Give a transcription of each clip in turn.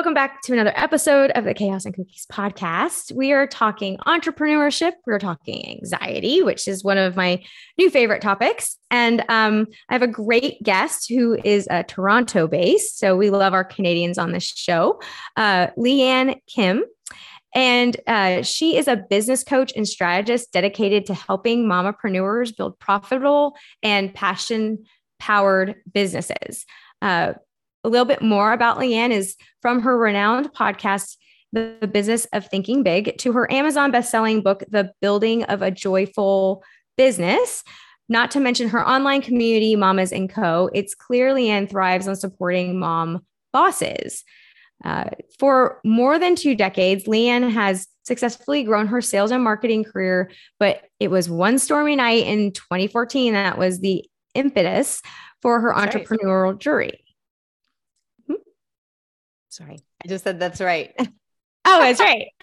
Welcome back to another episode of the Chaos and Cookies podcast. We are talking entrepreneurship. We're talking anxiety, which is one of my new favorite topics. And um, I have a great guest who is uh, Toronto based. So we love our Canadians on this show, uh, Leanne Kim. And uh, she is a business coach and strategist dedicated to helping mompreneurs build profitable and passion powered businesses. Uh, a little bit more about Leanne is from her renowned podcast, The Business of Thinking Big, to her Amazon bestselling book, The Building of a Joyful Business. Not to mention her online community, Mamas and Co. It's clear Leanne thrives on supporting mom bosses. Uh, for more than two decades, Leanne has successfully grown her sales and marketing career, but it was one stormy night in 2014 that was the impetus for her that's entrepreneurial right. journey. Sorry. I just said that's right. Oh, that's right.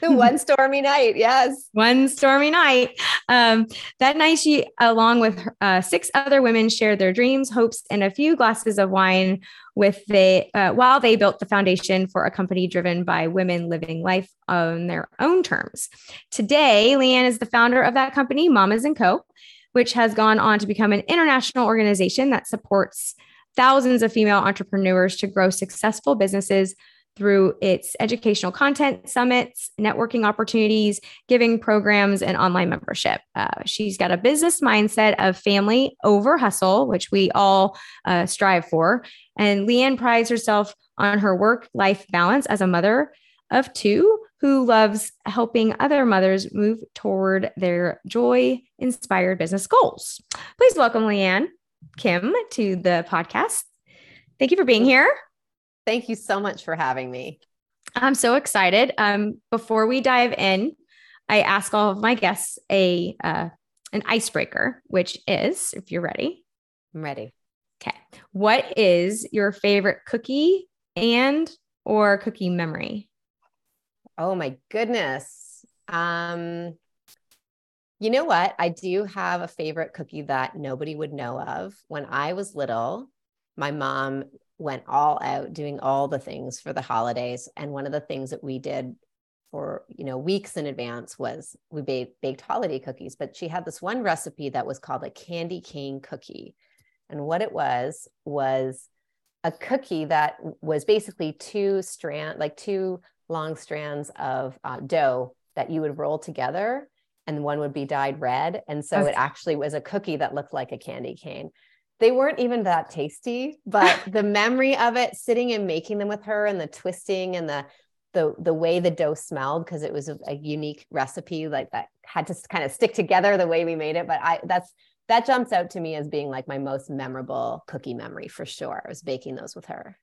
the one stormy night. Yes. One stormy night. Um, that night, she, along with uh, six other women, shared their dreams, hopes, and a few glasses of wine with they uh, while they built the foundation for a company driven by women living life on their own terms. Today, Leanne is the founder of that company, Mamas and Co., which has gone on to become an international organization that supports thousands of female entrepreneurs to grow successful businesses through its educational content, summits, networking opportunities, giving programs, and online membership. Uh, she's got a business mindset of family over hustle, which we all uh, strive for. And Leanne prides herself on her work life balance as a mother of two who loves helping other mothers move toward their joy inspired business goals. Please welcome Leanne. Kim to the podcast. Thank you for being here. Thank you so much for having me. I'm so excited. Um, before we dive in, I ask all of my guests a uh, an icebreaker, which is, if you're ready, I'm ready. Okay, what is your favorite cookie and or cookie memory? Oh my goodness. Um, you know what? I do have a favorite cookie that nobody would know of. When I was little, my mom went all out doing all the things for the holidays. And one of the things that we did for you know weeks in advance was we baked, baked holiday cookies but she had this one recipe that was called a candy cane cookie and what it was was a cookie that was basically two strand like two long strands of uh, dough that you would roll together and one would be dyed red. And so okay. it actually was a cookie that looked like a candy cane. They weren't even that tasty, but the memory of it sitting and making them with her and the twisting and the the the way the dough smelled because it was a, a, unique recipe like that had to kind of stick together the way we made it but i that's that jumps out to me as being like my most memorable cookie memory for sure i was baking those with her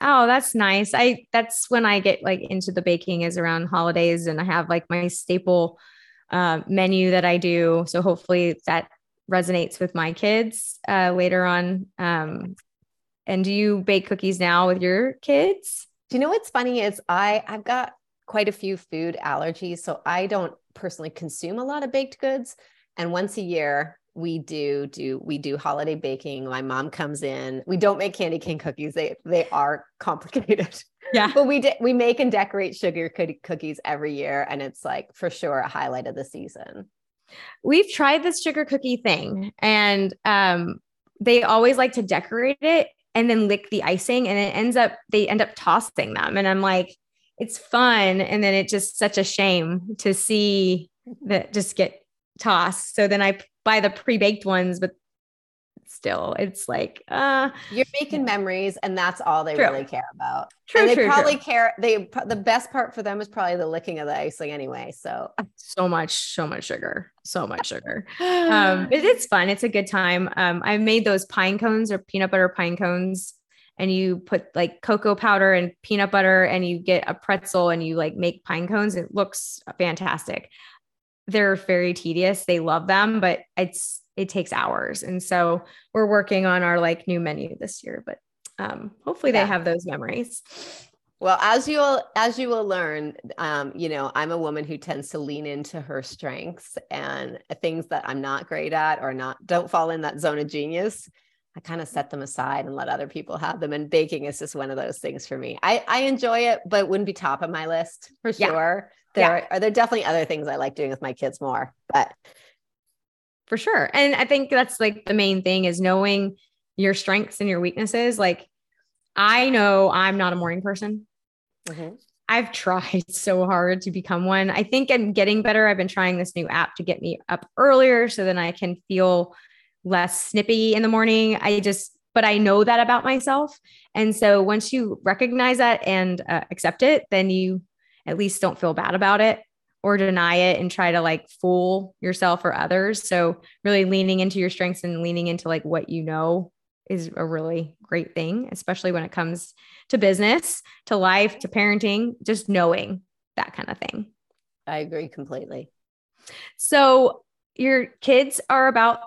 oh that's nice i that's when i get like into the baking is around holidays and i have like my staple uh, menu that I do. So hopefully that resonates with my kids uh, later on. Um, and do you bake cookies now with your kids? Do you know what's funny is I I've got quite a few food allergies, so I don't personally consume a lot of baked goods. And once a year, we do do we do holiday baking. My mom comes in. We don't make candy cane cookies. They they are complicated. Yeah. But we de- we make and decorate sugar cookies every year and it's like for sure a highlight of the season. We've tried this sugar cookie thing and um they always like to decorate it and then lick the icing and it ends up they end up tossing them. And i'm like it's fun. And then it's just such a shame to see that just get tossed. So then i buy the pre-baked ones, but still it's like uh you're making memories and that's all they true. really care about true and they true, probably true. care they the best part for them is probably the licking of the icing anyway so so much so much sugar so much sugar um it, it's fun it's a good time um i made those pine cones or peanut butter pine cones and you put like cocoa powder and peanut butter and you get a pretzel and you like make pine cones. It looks fantastic. They're very tedious. They love them, but it's it takes hours. And so we're working on our like new menu this year, but um, hopefully yeah. they have those memories. Well, as you will as you will learn, um, you know, I'm a woman who tends to lean into her strengths and things that I'm not great at or not don't fall in that zone of genius. I kind of set them aside and let other people have them. And baking is just one of those things for me. I, I enjoy it, but wouldn't be top of my list for sure. Yeah. There yeah. are there definitely other things I like doing with my kids more, but for sure. And I think that's like the main thing is knowing your strengths and your weaknesses. Like I know I'm not a morning person. Mm-hmm. I've tried so hard to become one. I think I'm getting better. I've been trying this new app to get me up earlier so then I can feel less snippy in the morning. I just, but I know that about myself. And so once you recognize that and uh, accept it, then you at least don't feel bad about it or deny it and try to like fool yourself or others. So really leaning into your strengths and leaning into like what you know is a really great thing, especially when it comes to business, to life, to parenting, just knowing that kind of thing. I agree completely. So, your kids are about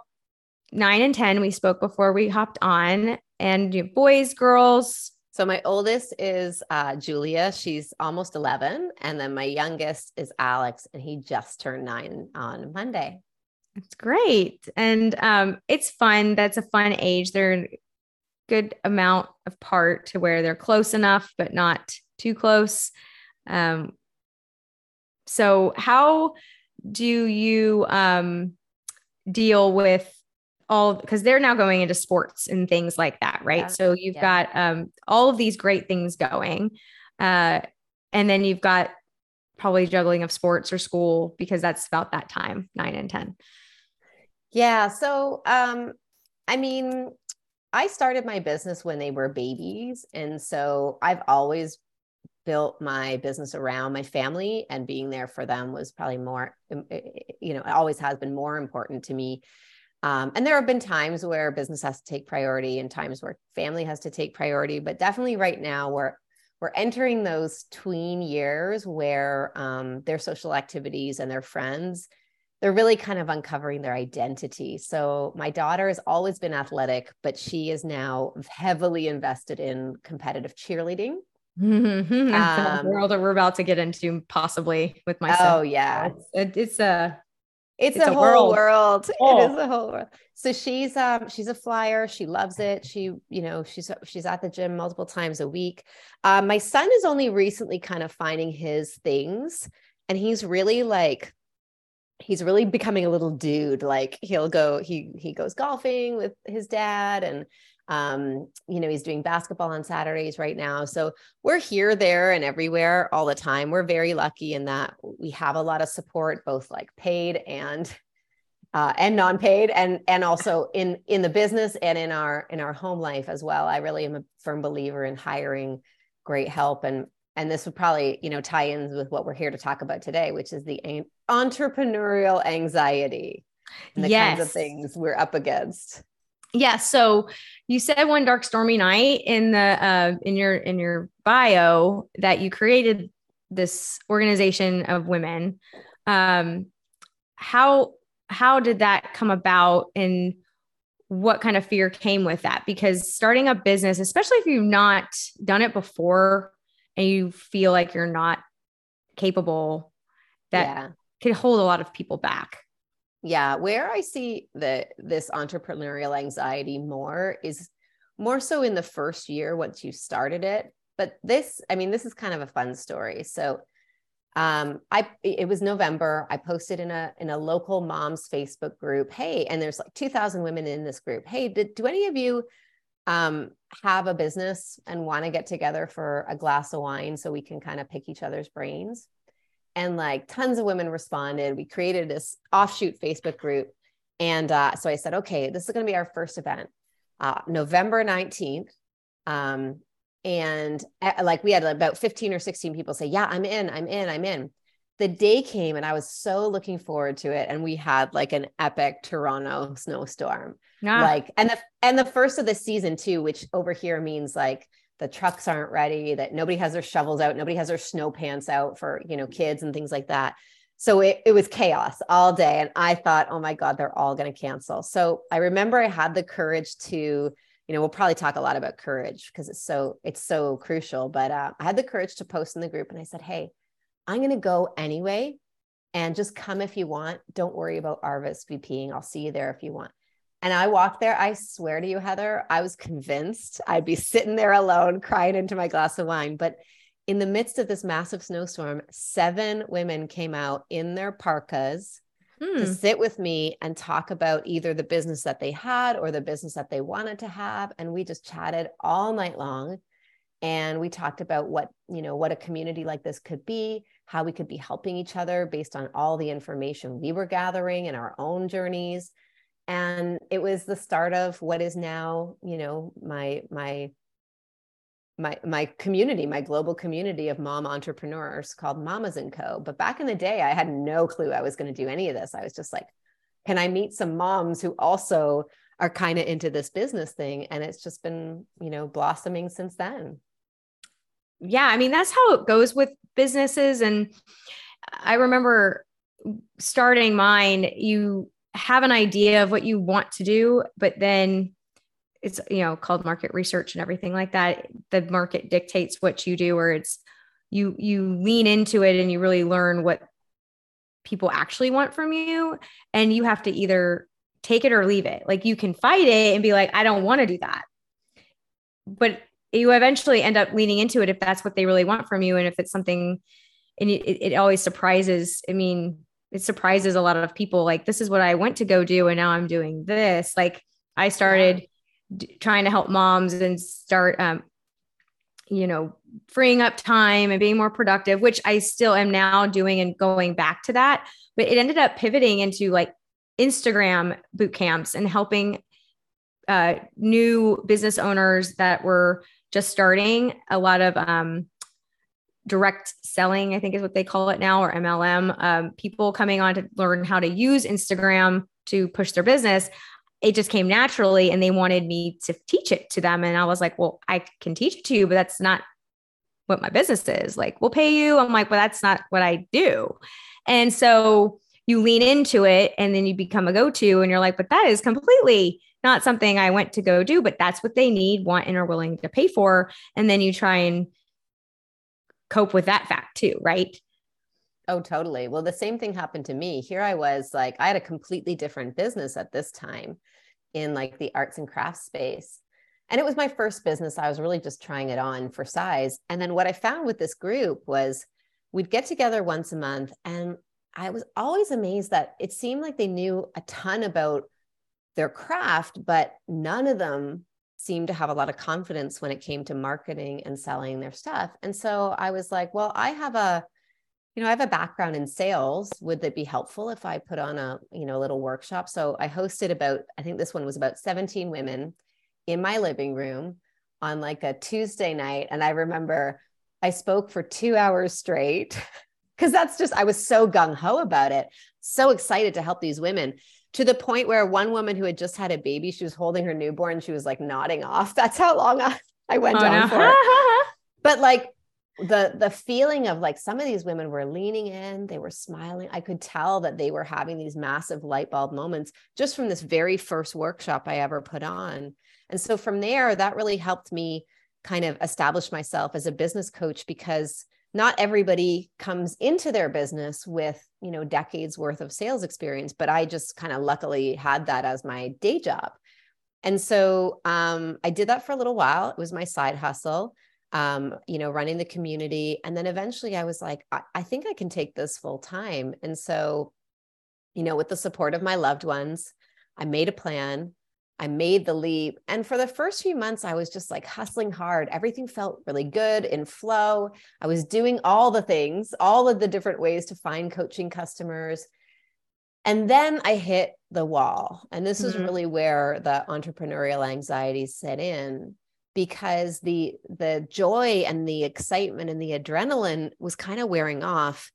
nine and 10. We spoke before we hopped on, and you boys, girls. So, my oldest is uh, Julia. She's almost 11. And then my youngest is Alex, and he just turned nine on Monday. That's great. And um, it's fun. That's a fun age. They're a good amount of part to where they're close enough, but not too close. Um, so, how do you um, deal with all because they're now going into sports and things like that, right? Yeah. So, you've yeah. got um, all of these great things going. Uh, and then you've got probably juggling of sports or school because that's about that time, nine and 10. Yeah. So, um, I mean, I started my business when they were babies. And so I've always built my business around my family and being there for them was probably more, um, you know, it always has been more important to me. Um, and there have been times where business has to take priority and times where family has to take priority. But definitely right now, we're we're entering those tween years where um, their social activities and their friends they're really kind of uncovering their identity. So my daughter has always been athletic, but she is now heavily invested in competitive cheerleading. Mm-hmm. Um, world that we're about to get into, possibly with my. Oh yeah, it's, it's a. It's, it's a, a, whole world. world. Oh. It is a whole world. So she's um she's a flyer. She loves it. She you know she's she's at the gym multiple times a week. Um, my son is only recently kind of finding his things, and he's really like he's really becoming a little dude like he'll go he he goes golfing with his dad and um you know he's doing basketball on saturdays right now. So we're here there and everywhere all the time. We're very lucky in that we have a lot of support both like paid and uh, and non-paid and and also in in the business and in our in our home life as well. I really am a firm believer in hiring great help and and this would probably you know tie in with what we're here to talk about today which is the entrepreneurial anxiety and the yes. kinds of things we're up against yeah so you said one dark stormy night in the uh, in your in your bio that you created this organization of women. Um how how did that come about and what kind of fear came with that? Because starting a business especially if you've not done it before and you feel like you're not capable that yeah. can hold a lot of people back yeah where i see the this entrepreneurial anxiety more is more so in the first year once you started it but this i mean this is kind of a fun story so um i it was november i posted in a in a local moms facebook group hey and there's like 2000 women in this group hey did, do any of you um, have a business and want to get together for a glass of wine so we can kind of pick each other's brains. And like tons of women responded. We created this offshoot Facebook group. And uh, so I said, okay, this is going to be our first event, uh, November 19th. Um, and uh, like we had about 15 or 16 people say, yeah, I'm in, I'm in, I'm in. the day came and I was so looking forward to it. And we had like an epic Toronto snowstorm. Yeah. Like, and the and the first of the season too, which over here means like the trucks aren't ready, that nobody has their shovels out, nobody has their snow pants out for, you know, kids and things like that. So it, it was chaos all day. And I thought, oh my God, they're all going to cancel. So I remember I had the courage to, you know, we'll probably talk a lot about courage because it's so, it's so crucial. But uh, I had the courage to post in the group and I said, hey, I'm going to go anyway and just come if you want. Don't worry about RSVPing. I'll see you there if you want. And I walked there. I swear to you, Heather, I was convinced I'd be sitting there alone, crying into my glass of wine. But in the midst of this massive snowstorm, seven women came out in their parkas hmm. to sit with me and talk about either the business that they had or the business that they wanted to have. And we just chatted all night long. And we talked about what, you know, what a community like this could be, how we could be helping each other based on all the information we were gathering in our own journeys and it was the start of what is now you know my my my my community my global community of mom entrepreneurs called mamas and co. But back in the day i had no clue i was going to do any of this. I was just like can i meet some moms who also are kind of into this business thing? And it's just been you know blossoming since then. Yeah i mean that's how it goes with businesses. And i remember starting mine you have an idea of what you want to do, but then it's you know called market research and everything like that. The market dictates what you do, or it's you you lean into it and you really learn what people actually want from you, and you have to either take it or leave it. Like you can fight it and be like, I don't want to do that, but you eventually end up leaning into it if that's what they really want from you, and if it's something, and it, it always surprises. I mean, it surprises a lot of people like this is what i went to go do and now i'm doing this. Like i started d- trying to help moms and start um you know freeing up time and being more productive which i still am now doing and going back to that. But it ended up pivoting into like instagram boot camps and helping uh, new business owners that were just starting. A lot of um, direct selling, I think is what they call it now, or MLM, um, people coming on to learn how to use Instagram to push their business. It just came naturally and they wanted me to teach it to them. And I was like, well, I can teach it to you, but that's not what my business is. Like, we'll pay you. I'm like, well, that's not what I do. And so you lean into it and then you become a go to, and you're like, but that is completely not something I went to go do, but that's what they need, want, and are willing to pay for. And then you try and cope with that fact too, right? Oh, totally. Well, the same thing happened to me. Here I was like, I had a completely different business at this time in like the arts and crafts space. And it was my first business. I was really just trying it on for size. And then what I found with this group was we'd get together once a month. And I was always amazed that it seemed like they knew a ton about their craft, but none of them seemed to have a lot of confidence when it came to marketing and selling their stuff. And so I was like, well, I have a you know, I have a background in sales. Would it be helpful if I put on a, you know, a little workshop? So I hosted about I think this one was about 17 women in my living room on like a Tuesday night and I remember I spoke for 2 hours straight because that's just I was so gung ho about it. So excited to help these women to the point where one woman who had just had a baby, she was holding her newborn, she was like nodding off. That's how long I, I went oh, on no. for. but like the the feeling of like some of these women were leaning in, they were smiling. I could tell that they were having these massive light bulb moments just from this very first workshop I ever put on. And so from there, that really helped me kind of establish myself as a business coach because not everybody comes into their business with you know decades worth of sales experience but i just kind of luckily had that as my day job. And so um, i did that for a little while. It was my side hustle um, you know running the community. And then eventually i was like I, I think i can take this full time. And so you know with the support of my loved ones i made a plan I made the leap. And for the first few months, I was just like hustling hard. Everything felt really good in flow. I was doing all the things, all of the different ways to find coaching customers. And then I hit the wall. And this mm-hmm. is really where the entrepreneurial anxiety set in because the the joy and the excitement and the adrenaline was kind of wearing off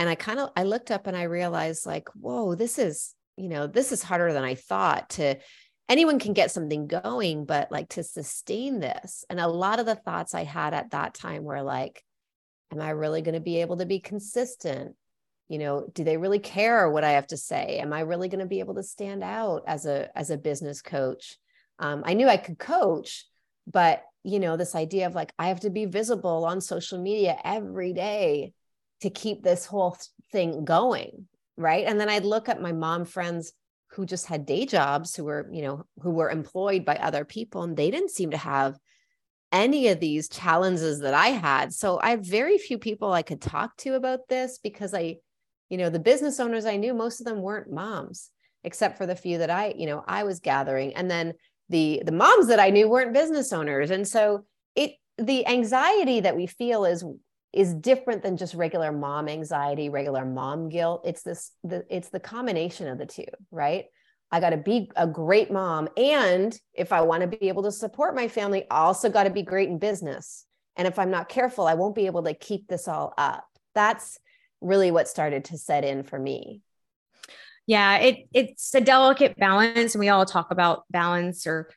and I kind of I looked up and I realized like, whoa, this is, you know, this is harder than I thought to anyone can get something going, but like to sustain this. And a lot of the thoughts I had at that time were like, am I really going to be able to be consistent? You know, do they really care what I have to say? Am I really going to be able to stand out as a as a business coach? Um, I knew I could coach, but you know, this idea of like I have to be visible on social media every day to keep this whole thing going, right? And then I'd look at my mom friends who just had day jobs, who were, you know, who were employed by other people, and they didn't seem to have any of these challenges that I had. So I had very few people I could talk to about this because I, you know, the business owners I knew, most of them weren't moms, except for the few that I, you know, I was gathering. And then the the moms that I knew weren't business owners. And so it the anxiety that we feel is is different than just regular mom anxiety, regular mom guilt. It's this the it's the combination of the two, right? I got to be a great mom and if I want to be able to support my family, I also got to be great in business. And if I'm not careful, I won't be able to keep this all up. That's really what started to set in for me. Yeah, it it's a delicate balance and we all talk about balance or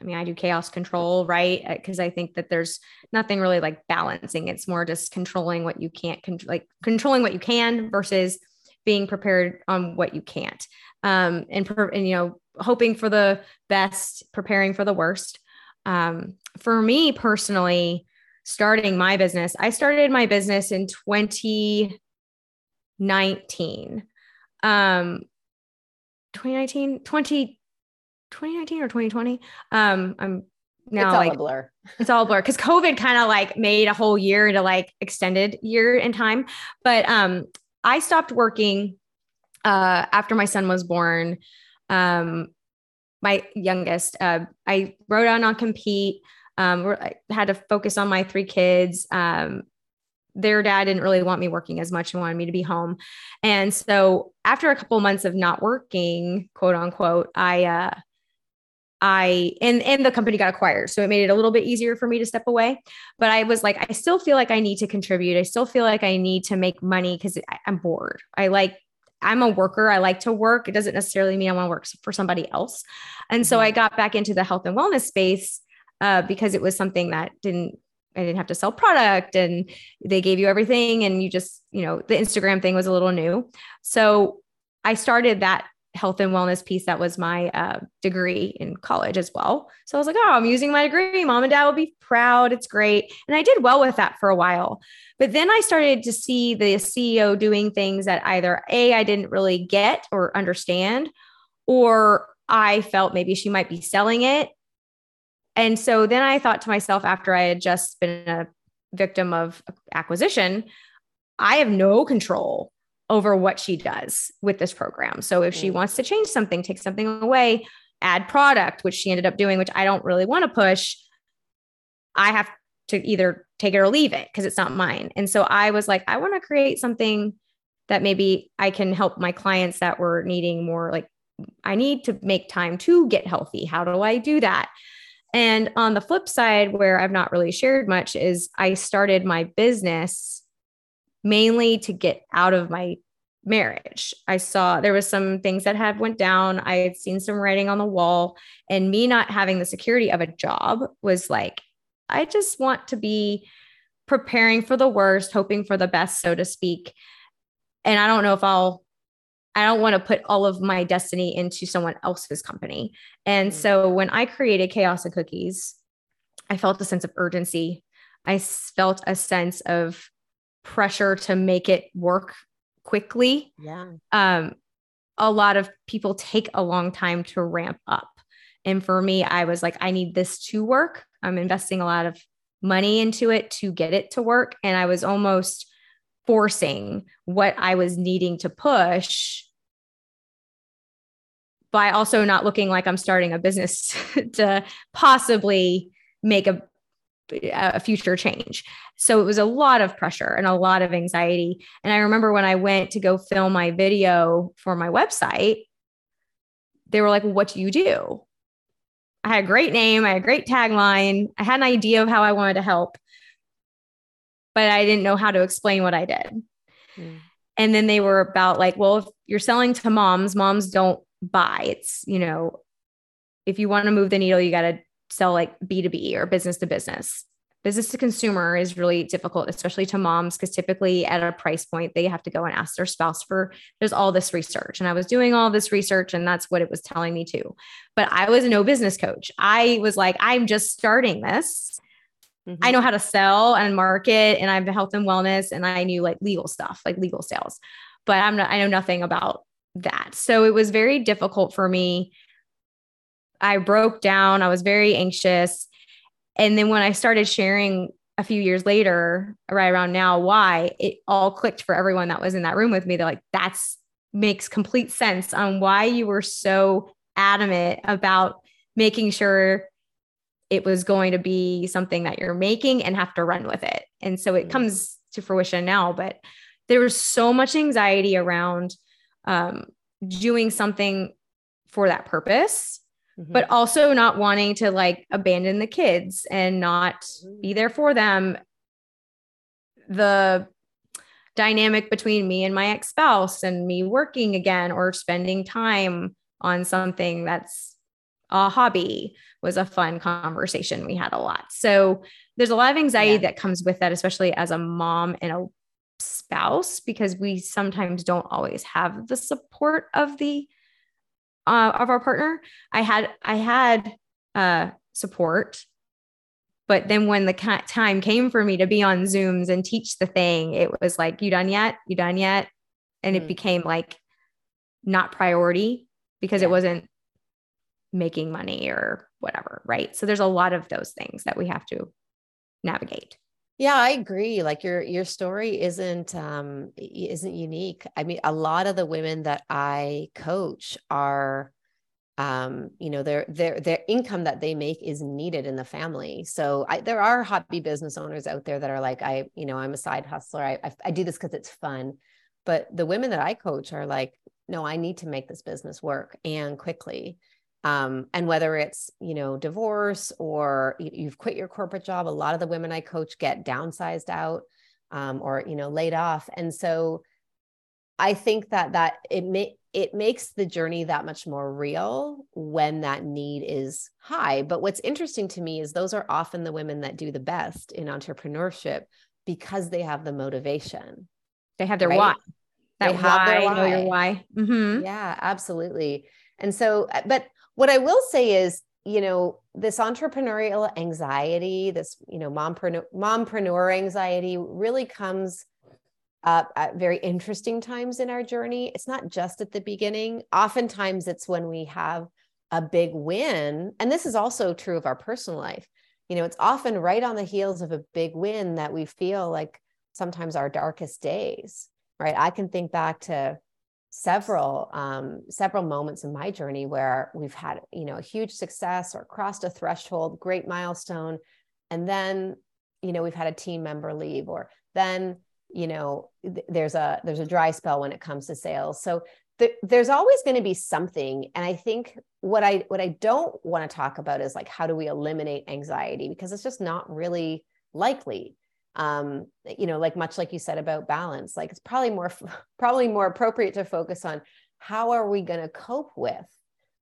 I mean, I do chaos control, right? Because uh, I think that there's nothing really like balancing. It's more just controlling what you can't, con- like controlling what you can versus being prepared on what you can't. Um, and, per- and, you know, hoping for the best, preparing for the worst. Um, for me personally, starting my business, I started my business in 2019. Um, 2019, 20, 2019 or 2020. Um, I'm now it's like a blur. it's all blur because COVID kind of like made a whole year into like extended year in time. But um, I stopped working uh after my son was born. Um, my youngest, uh, I wrote on non compete. Um, I had to focus on my three kids. Um, their dad didn't really want me working as much and wanted me to be home. And so after a couple months of not working, quote unquote, I uh I and and the company got acquired. So it made it a little bit easier for me to step away. But I was like, I still feel like I need to contribute. I still feel like I need to make money because I'm bored. I like I'm a worker. I like to work. It doesn't necessarily mean I want to work for somebody else. And so I mm-hmm. got back into the health and wellness space uh, because it was something that didn't I didn't have to sell product and they gave you everything and you just, you know, the Instagram thing was a little new. So I started that health and wellness piece that was my uh, degree in college as well. So I was like, oh, I'm using my degree. Mom and dad will be proud. It's great. And I did well with that for a while. But then I started to see the CEO doing things that either A, I didn't really get or understand, or I felt maybe she might be selling it. And so then I thought to myself, after I had just been a victim of acquisition, I have no control over what she does with this program. So if she mm. wants to change something, take something away, add product, which she ended up doing, which I don't really want to push, I have to either take it or leave it because it's not mine. And so I was like, I want to create something that maybe I can help my clients that were needing more like I need to make time to get healthy. How do I do that? And on the flip side, where I've not really shared much, is I started my business mainly to get out of my marriage. I saw there was some things that had went down. I had seen some writing on the wall and me not having the security of a job was like I just want to be preparing for the worst, hoping for the best so to speak. And I don't know if I'll I don't want to put all of my destiny into someone else's company. And mm-hmm. so when I created Chaos and Cookies, I felt a sense of urgency. I felt a sense of pressure to make it work quickly. Yeah. Um, a lot of people take a long time to ramp up. And for me, I was like, I need this to work. I'm investing a lot of money into it to get it to work. And I was almost forcing what I was needing to push by also not looking like I'm starting a business to possibly make a a future change. So it was a lot of pressure and a lot of anxiety. And I remember when I went to go film my video for my website, they were like, well, What do you do? I had a great name, I had a great tagline, I had an idea of how I wanted to help, but I didn't know how to explain what I did. Mm. And then they were about like, well, if you're selling to moms, moms don't buy. It's, you know, if you want to move the needle, you got to sell like B2B or business to business. Business to consumer is really difficult, especially to moms, because typically at a price point, they have to go and ask their spouse for there's all this research. And I was doing all this research, and that's what it was telling me too. But I was no business coach. I was like, I'm just starting this. Mm-hmm. I know how to sell and market, and I have health and wellness, and I knew like legal stuff, like legal sales, but I'm not, I know nothing about that. So it was very difficult for me. I broke down. I was very anxious. And then when I started sharing a few years later, right around now, why it all clicked for everyone that was in that room with me. They're like, that's makes complete sense on why you were so adamant about making sure it was going to be something that you're making and have to run with it. And so it mm-hmm. comes to fruition now. But there was so much anxiety around um, doing something for that purpose, mm-hmm. but also not wanting to like abandon the kids and not mm-hmm. be there for them. The dynamic between me and my ex spouse and me working again or spending time on something that's a hobby was a fun conversation we had a lot. So there's a lot of anxiety yeah. that comes with that, especially as a mom and a spouse, because we sometimes don't always have the support of the uh, of our partner. I had I had uh, support, but then when the time came for me to be on Zooms and teach the thing, it was like, "You done yet? You done yet?" And mm. it became like not priority because yeah. it wasn't making money or whatever, right? So there's a lot of those things that we have to navigate. Yeah, I agree. Like your your story isn't um isn't unique. I mean, a lot of the women that I coach are um you know their their their income that they make is needed in the family so I, there are hobby business owners out there that are like i you know i'm a side hustler i i, I do this because it's fun but the women that i coach are like no i need to make this business work and quickly um, and whether it's you know divorce or you've quit your corporate job a lot of the women i coach get downsized out um, or you know laid off. And so i think that that it may it makes the journey that much more real when that need is high. But what's interesting to me is those are often the women that do the best in entrepreneurship because they have the motivation they have their right? why that they why, why know your why. Mm-hmm. yeah absolutely. And so uh, but what I will say is, you know, this entrepreneurial anxiety, this, you know, mompreneur, mompreneur anxiety really comes up at very interesting times in our journey. It's not just at the beginning. Oftentimes it's when we have a big win. And this is also true of our personal life. You know, it's often right on the heels of a big win that we feel like sometimes our darkest days, right? I can think back to several um, several moments in my journey where we've had you know a huge success or crossed a threshold great milestone and then you know we've had a team member leave or then you know th- there's a there's a dry spell when it comes to sales. So th- there's always going to be something and i think what i what i don't want to talk about is like how do we eliminate anxiety? Because it's just not really likely um, you know, like much like you said about balance, like it's probably more probably more appropriate to focus on how are we going to cope with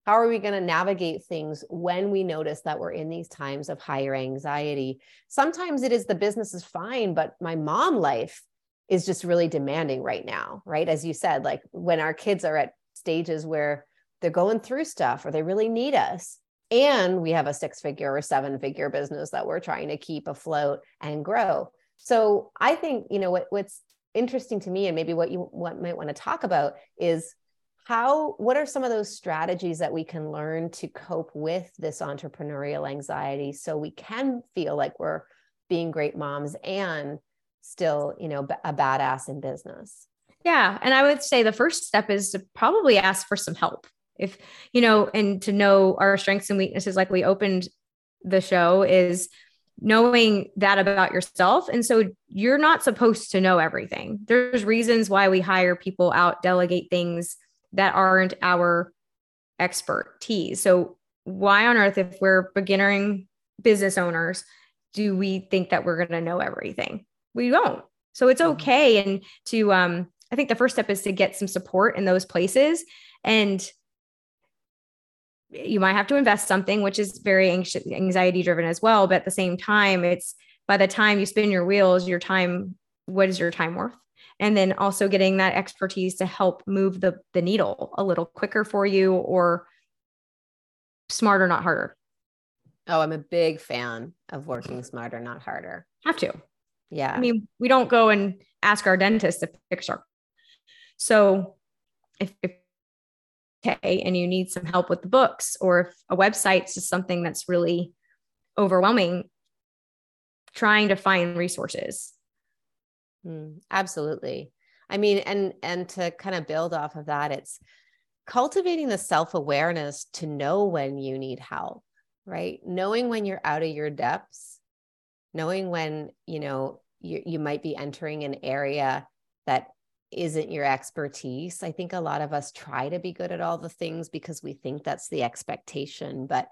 how are we going to navigate things when we notice that we're in these times of higher anxiety. Sometimes it is the business is fine but my mom life is just really demanding right now right? As you said like when our kids are at stages where they're going through stuff or they really need us and we have a six figure or seven figure business that we're trying to keep afloat and grow so I think, you know, what, what's interesting to me and maybe what you what might want to talk about is how what are some of those strategies that we can learn to cope with this entrepreneurial anxiety so we can feel like we're being great moms and still you know a badass in business? Yeah and i would say the first step is to probably ask for some help. If you know and to know our strengths and weaknesses like we opened the show is knowing that about yourself. And so you're not supposed to know everything. There's reasons why we hire people out, delegate things that aren't our expertise. So, why on earth, if we're beginning business owners, do we think that we're going to know everything? We don't. So, it's mm-hmm. okay. And to, um, I think the first step is to get some support in those places. And you might have to invest something, which is very anxious, anxiety driven as well. But at the same time, it's by the time you spin your wheels, your time, what is your time worth? And then also getting that expertise to help move the, the needle a little quicker for you or smarter, not harder. Oh, I'm a big fan of working smarter, not harder. Have to. Yeah. I mean, we don't go and ask our dentist to fix our. So if, if okay and you need some help with the books or if a website's just something that's really overwhelming trying to find resources. Mm, absolutely. I mean and and to kind of build off of that it's cultivating the self-awareness to know when you need help right? Knowing when you're out of your depths knowing when you know you, you might be entering an area that isn't your expertise. I think a lot of us try to be good at all the things because we think that's the expectation, but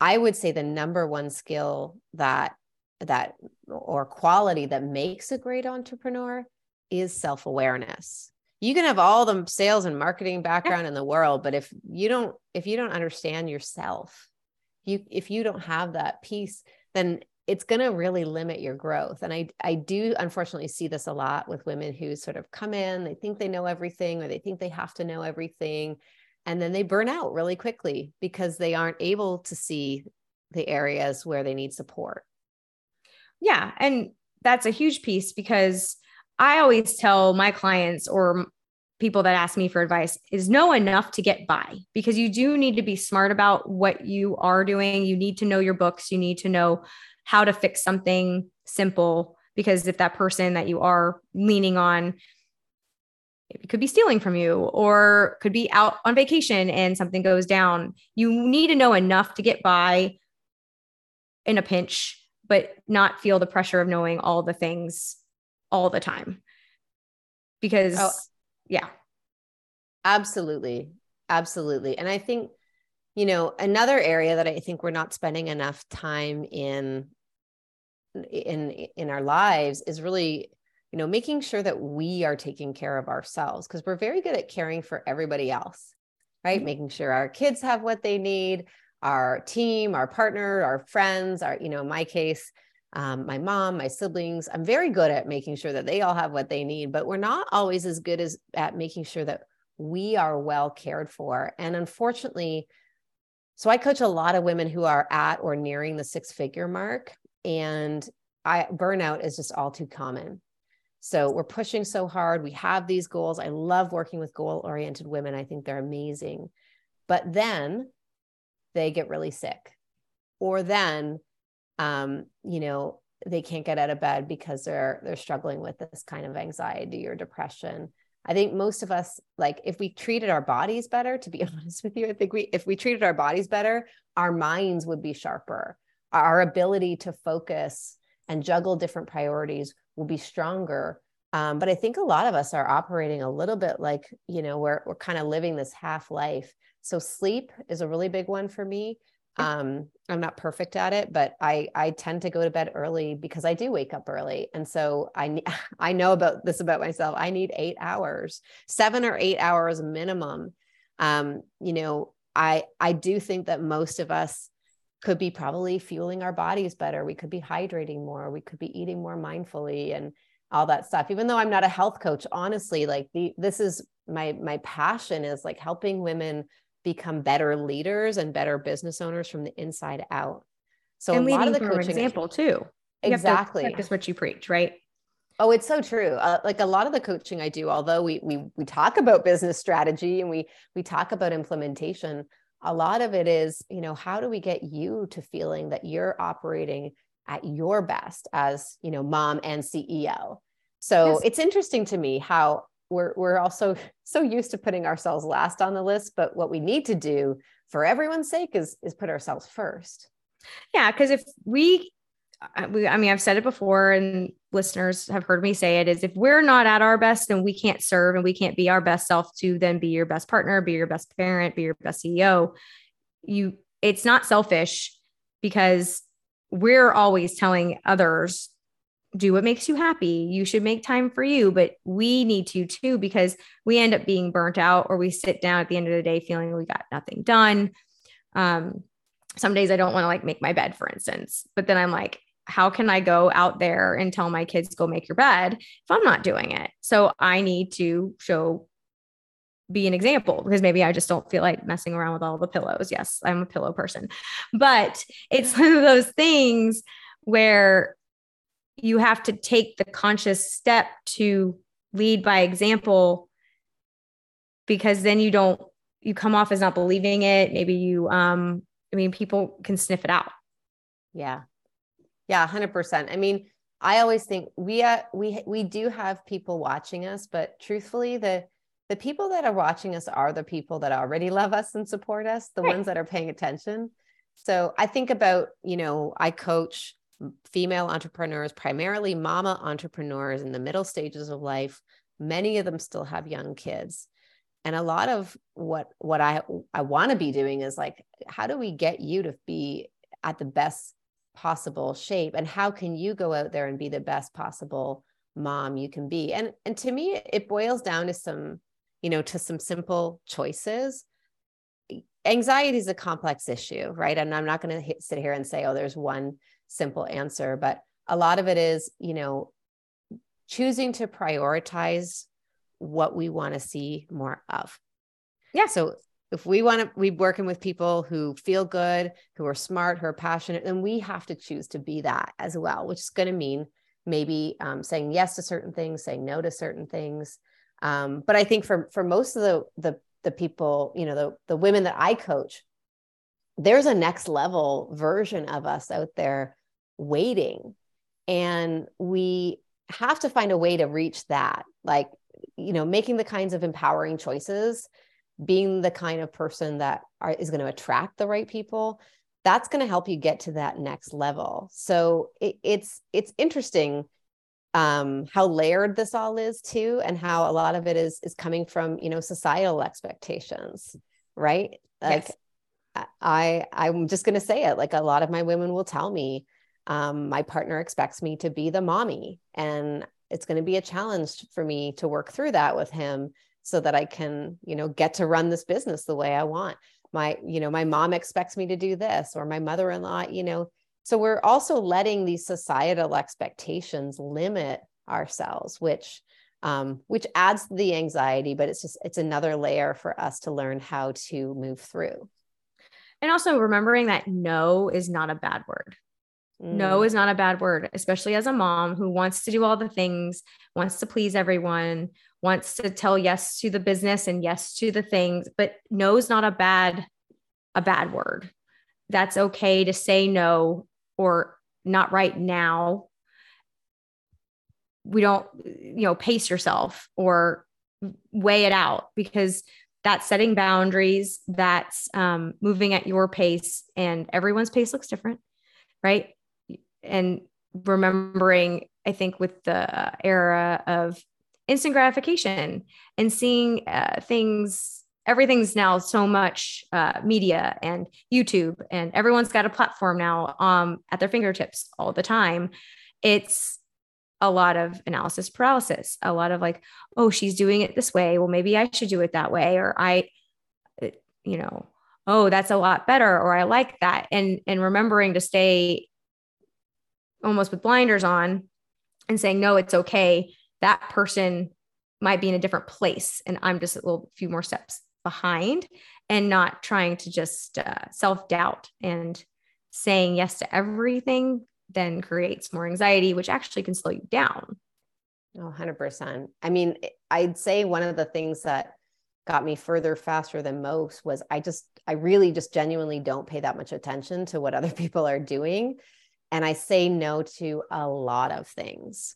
I would say the number one skill that that or quality that makes a great entrepreneur is self-awareness. You can have all the sales and marketing background in the world, but if you don't if you don't understand yourself, you if you don't have that piece, then it's going to really limit your growth and i i do unfortunately see this a lot with women who sort of come in they think they know everything or they think they have to know everything and then they burn out really quickly because they aren't able to see the areas where they need support. Yeah and that's a huge piece because i always tell my clients or people that ask me for advice is know enough to get by? Because you do need to be smart about what you are doing you need to know your books you need to know how to fix something simple because if that person that you are leaning on it could be stealing from you or could be out on vacation and something goes down you need to know enough to get by in a pinch but not feel the pressure of knowing all the things all the time. Because oh, yeah. Absolutely. Absolutely. And i think you know another area that i think we're not spending enough time in in in our lives is really you know making sure that we are taking care of ourselves because we're very good at caring for everybody else right? Mm-hmm. making sure our kids have what they need our team our partner our friends our you know in my case um, my mom my siblings. I'm very good at making sure that they all have what they need but we're not always as good as at making sure that we are well cared for. And unfortunately so i coach a lot of women who are at or nearing the six figure mark and I burnout is just all too common. So we're pushing so hard. We have these goals. I love working with goal oriented women. I think they're amazing. But then they get really sick, or then, um, you know, they can't get out of bed because they're they're struggling with this kind of anxiety or depression. I think most of us, like, if we treated our bodies better, to be honest with you, I think we, if we treated our bodies better, our minds would be sharper our ability to focus and juggle different priorities will be stronger. Um, but i think a lot of us are operating a little bit like you know we're, we're kind of living this half life. So sleep is a really big one for me. Um, i'm not perfect at it but i i tend to go to bed early because i do wake up early. And so i i know about this about myself. I need eight hours seven or eight hours minimum. Um, you know i i do think that most of us could be probably fueling our bodies better. We could be hydrating more. We could be eating more mindfully and all that stuff. Even though I'm not a health coach, honestly, like the, this is my my passion is like helping women become better leaders and better business owners from the inside out. So and a lot of the coaching example too. Exactly. That's what you preach, right? Oh, it's so true. Uh, like a lot of the coaching I do, although we we we talk about business strategy and we we talk about implementation, a lot of it is, you know, how do we get you to feeling that you're operating at your best as, you know, mom and CEO? So yes. it's interesting to me how we're we're also so used to putting ourselves last on the list, but what we need to do for everyone's sake is is put ourselves first. Yeah, because if we I mean, I've said it before, and listeners have heard me say it is if we're not at our best, then we can't serve and we can't be our best self to then be your best partner, be your best parent, be your best CEO. You, it's not selfish because we're always telling others do what makes you happy. You should make time for you, but we need to too because we end up being burnt out or we sit down at the end of the day feeling we got nothing done. Um, some days I don't want to like make my bed, for instance, but then I'm like, how can I go out there and tell my kids, go make your bed if I'm not doing it? So I need to show, be an example because maybe I just don't feel like messing around with all the pillows. Yes, I'm a pillow person, but it's one of those things where you have to take the conscious step to lead by example because then you don't you come off as not believing it maybe you um i mean people can sniff it out yeah yeah, 100%. I mean, I always think we uh, we we do have people watching us, but truthfully the the people that are watching us are the people that already love us and support us, the right. ones that are paying attention. So I think about, you know, I coach female entrepreneurs, primarily mama entrepreneurs in the middle stages of life. Many of them still have young kids. And a lot of what what I I want to be doing is like how do we get you to be at the best possible shape and how can you go out there and be the best possible mom you can be? And and to me it boils down to some you know to some simple choices. Anxiety is a complex issue right? And i'm not going to sit here and say oh there's one simple answer but a lot of it is you know choosing to prioritize what we want to see more of. Yeah. So if we want to be working with people who feel good, who are smart, who are passionate, then we have to choose to be that as well, which is going to mean maybe um, saying yes to certain things, saying no to certain things. Um, but I think for for most of the the the people, you know, the the women that I coach, there's a next level version of us out there waiting, and we have to find a way to reach that, like you know, making the kinds of empowering choices being the kind of person that are, is going to attract the right people that's going to help you get to that next level. So it, it's it's interesting um, how layered this all is too and how a lot of it is is coming from you know societal expectations right? Like yes. i i'm just going to say it like a lot of my women will tell me um, my partner expects me to be the mommy and it's going to be a challenge for me to work through that with him so that I can, you know, get to run this business the way I want. My, you know, my mom expects me to do this or my mother-in-law, you know. So we're also letting these societal expectations limit ourselves, which um, which adds the anxiety, but it's just it's another layer for us to learn how to move through. And also remembering that no is not a bad word. Mm. No is not a bad word, especially as a mom who wants to do all the things, wants to please everyone, wants to tell yes to the business and yes to the things, but no is not a bad a bad word. That's okay to say no or not right now. We don't, you know, pace yourself or weigh it out because that's setting boundaries, that's um, moving at your pace, and everyone's pace looks different, right? And remembering, I think, with the era of instant gratification and seeing uh, things everything's now so much uh, media and youtube and everyone's got a platform now um, at their fingertips all the time. It's a lot of analysis paralysis a lot of like oh she's doing it this way. Well maybe i should do it that way or i uh, you know oh that's a lot better or i like that. And and remembering to stay almost with blinders on and saying no it's okay that person might be in a different place and i'm just a little few more steps behind and not trying to just uh, self-doubt and saying yes to everything then creates more anxiety which actually can slow you down. Oh 100% i mean i'd say one of the things that got me further faster than most was i just i really just genuinely don't pay that much attention to what other people are doing and i say no to a lot of things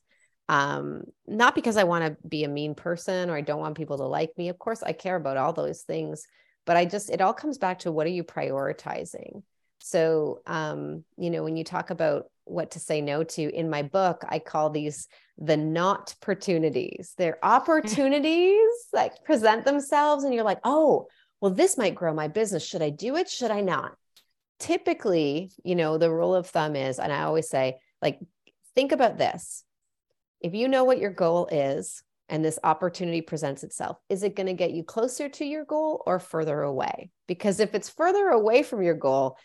um, not because I want to be a mean person or I don't want people to like me. Of course, I care about all those things, but I just, it all comes back to what are you prioritizing? So, um, you know, when you talk about what to say no to in my book, I call these the not opportunities. They're opportunities that present themselves, and you're like, oh, well, this might grow my business. Should I do it? Should I not? Typically, you know, the rule of thumb is, and I always say, like, think about this if you know what your goal is and this opportunity presents itself, is it going to get you closer to your goal or further away? Because if it's further away from your goal,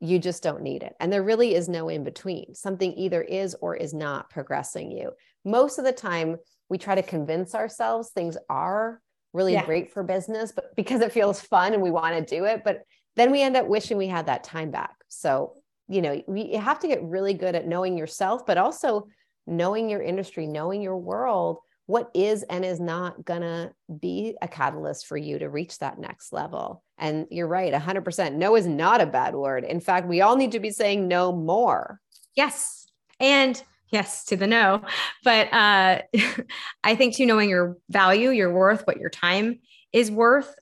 you just don't need it. And there really is no in between. Something either is or is not progressing you. Most of the time, we try to convince ourselves things are really yeah. great for business, but because it feels fun and we want to do it, but then we end up wishing we had that time back. So, you know, we have to get really good at knowing yourself, but also knowing your industry, knowing your world, what is and is not going to be a catalyst for you to reach that next level. And you're right, 100%. No is not a bad word. In fact, we all need to be saying no more. Yes. And yes to the no. But uh, I think to knowing your value, your worth, what your time is worth.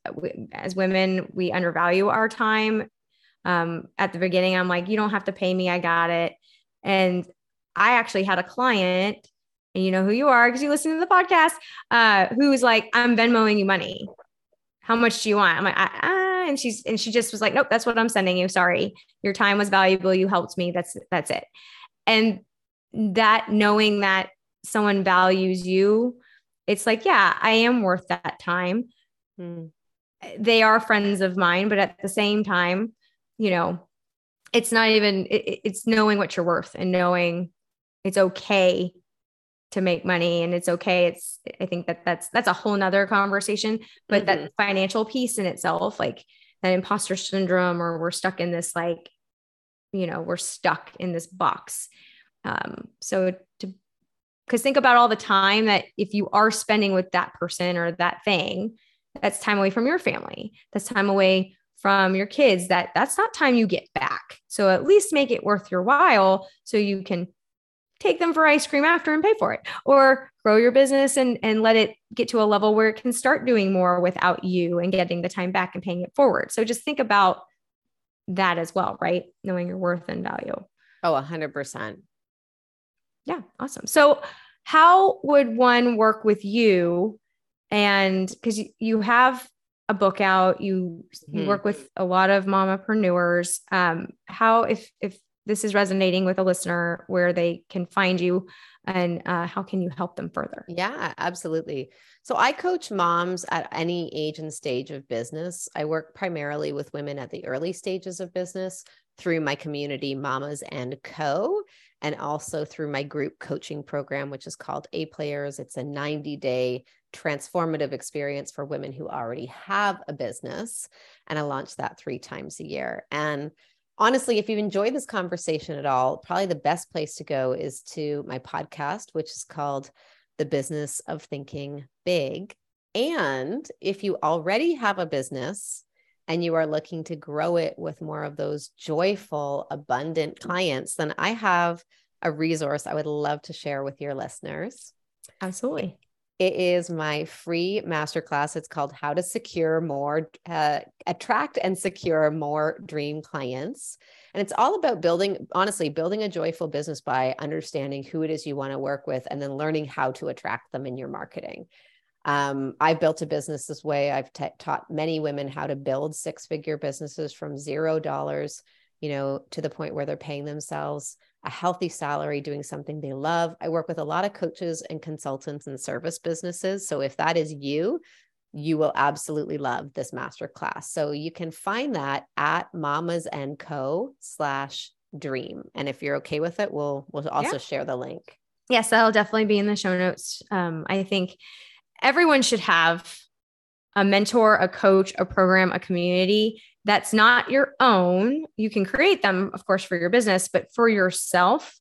As women, we undervalue our time. Um, at the beginning, I'm like, you don't have to pay me. I got it. And I actually had a client, and you know who you are because you listen to the podcast, uh, who was like, I'm Venmoing you money. How much do you want? I'm like, ah, and she's and she just was like, nope, that's what I'm sending you. Sorry, your time was valuable. You helped me. That's that's it. And that knowing that someone values you, it's like, yeah, I am worth that time. Hmm. They are friends of mine, but at the same time, you know, it's not even it, it's knowing what you're worth and knowing it's okay to make money and it's okay it's i think that that's that's a whole nother conversation but mm-hmm. that financial piece in itself like that imposter syndrome or we're stuck in this like you know we're stuck in this box um so to because think about all the time that if you are spending with that person or that thing that's time away from your family that's time away from your kids that that's not time you get back so at least make it worth your while so you can take them for ice cream after and pay for it. Or grow your business and and let it get to a level where it can start doing more without you and getting the time back and paying it forward. So just think about that as well right? Knowing your worth and value. Oh 100% yeah awesome. So how would one work with you? And because you have a book out you mm-hmm. you work with a lot of mamapreneurs um how if if this is resonating with a listener where they can find you and uh, how can you help them further? Yeah absolutely. So i coach moms at any age and stage of business. I work primarily with women at the early stages of business through my community mamas and co and also through my group coaching program which is called a players. It's a 90 day transformative experience for women who already have a business and i launch that three times a year. And honestly, if you've enjoyed this conversation at all, probably the best place to go is to my podcast, which is called The Business of Thinking Big. And if you already have a business and you are looking to grow it with more of those joyful, abundant clients, then I have a resource I would love to share with your listeners. Absolutely. It is my free masterclass. It's called How to Secure More, uh, Attract and Secure More Dream Clients. And it's all about building, honestly, building a joyful business by understanding who it is you want to work with and then learning how to attract them in your marketing. Um, I've built a business this way. I've t- taught many women how to build six figure businesses from zero dollars, you know, to the point where they're paying themselves a healthy salary doing something they love. I work with a lot of coaches and consultants and service businesses. So if that is you, you will absolutely love this master class. So you can find that at mamas and co slash dream. And if you're okay with it, we'll we'll also yeah. share the link. Yes, that'll definitely be in the show notes. Um, I think everyone should have a mentor, a coach, a program, a community that's not your own. You can create them, of course, for your business, but for yourself.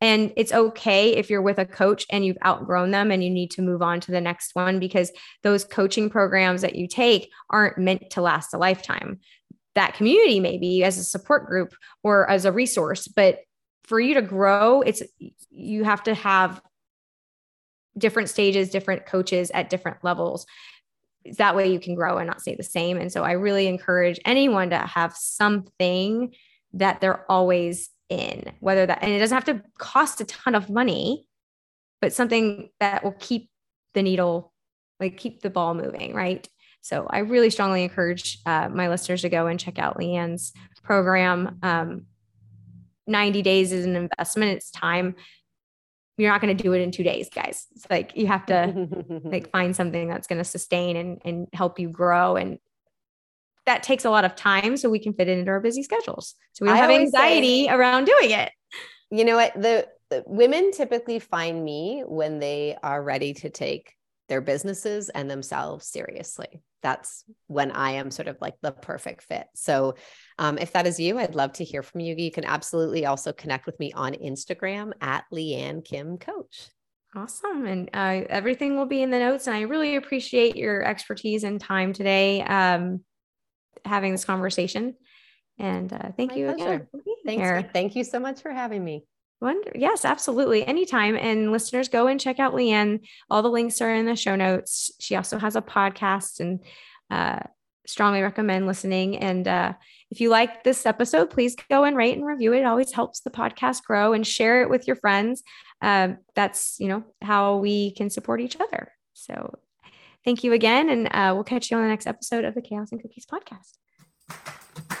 And it's okay if you're with a coach and you've outgrown them and you need to move on to the next one because those coaching programs that you take aren't meant to last a lifetime. That community, maybe as a support group or as a resource, but for you to grow, it's you have to have different stages, different coaches at different levels that way you can grow and not stay the same. And so I really encourage anyone to have something that they're always in, whether that, and it doesn't have to cost a ton of money, but something that will keep the needle, like keep the ball moving, right? So I really strongly encourage uh, my listeners to go and check out Leanne's program. Um, 90 days is an investment, it's time. You're not going to do it in two days, guys. It's like you have to like find something that's going to sustain and, and help you grow. And that takes a lot of time so we can fit it into our busy schedules. So we don't I have anxiety say, around doing it. You know what? The, the women typically find me when they are ready to take their businesses and themselves seriously. That's when I am sort of like the perfect fit. So, um, if that is you, I'd love to hear from you. You can absolutely also connect with me on Instagram at Leanne Kim Coach. Awesome. And uh, everything will be in the notes. And I really appreciate your expertise and time today um, having this conversation. And uh, thank My you pleasure. again. Thanks. thank you so much for having me. Wonder, yes, absolutely. Anytime. And listeners, go and check out Leanne. All the links are in the show notes. She also has a podcast and uh, strongly recommend listening. And uh, if you like this episode, please go and rate and review it. It always helps the podcast grow and share it with your friends. Um, that's, you know, how we can support each other. So thank you again. And uh, we'll catch you on the next episode of the Chaos and Cookies podcast.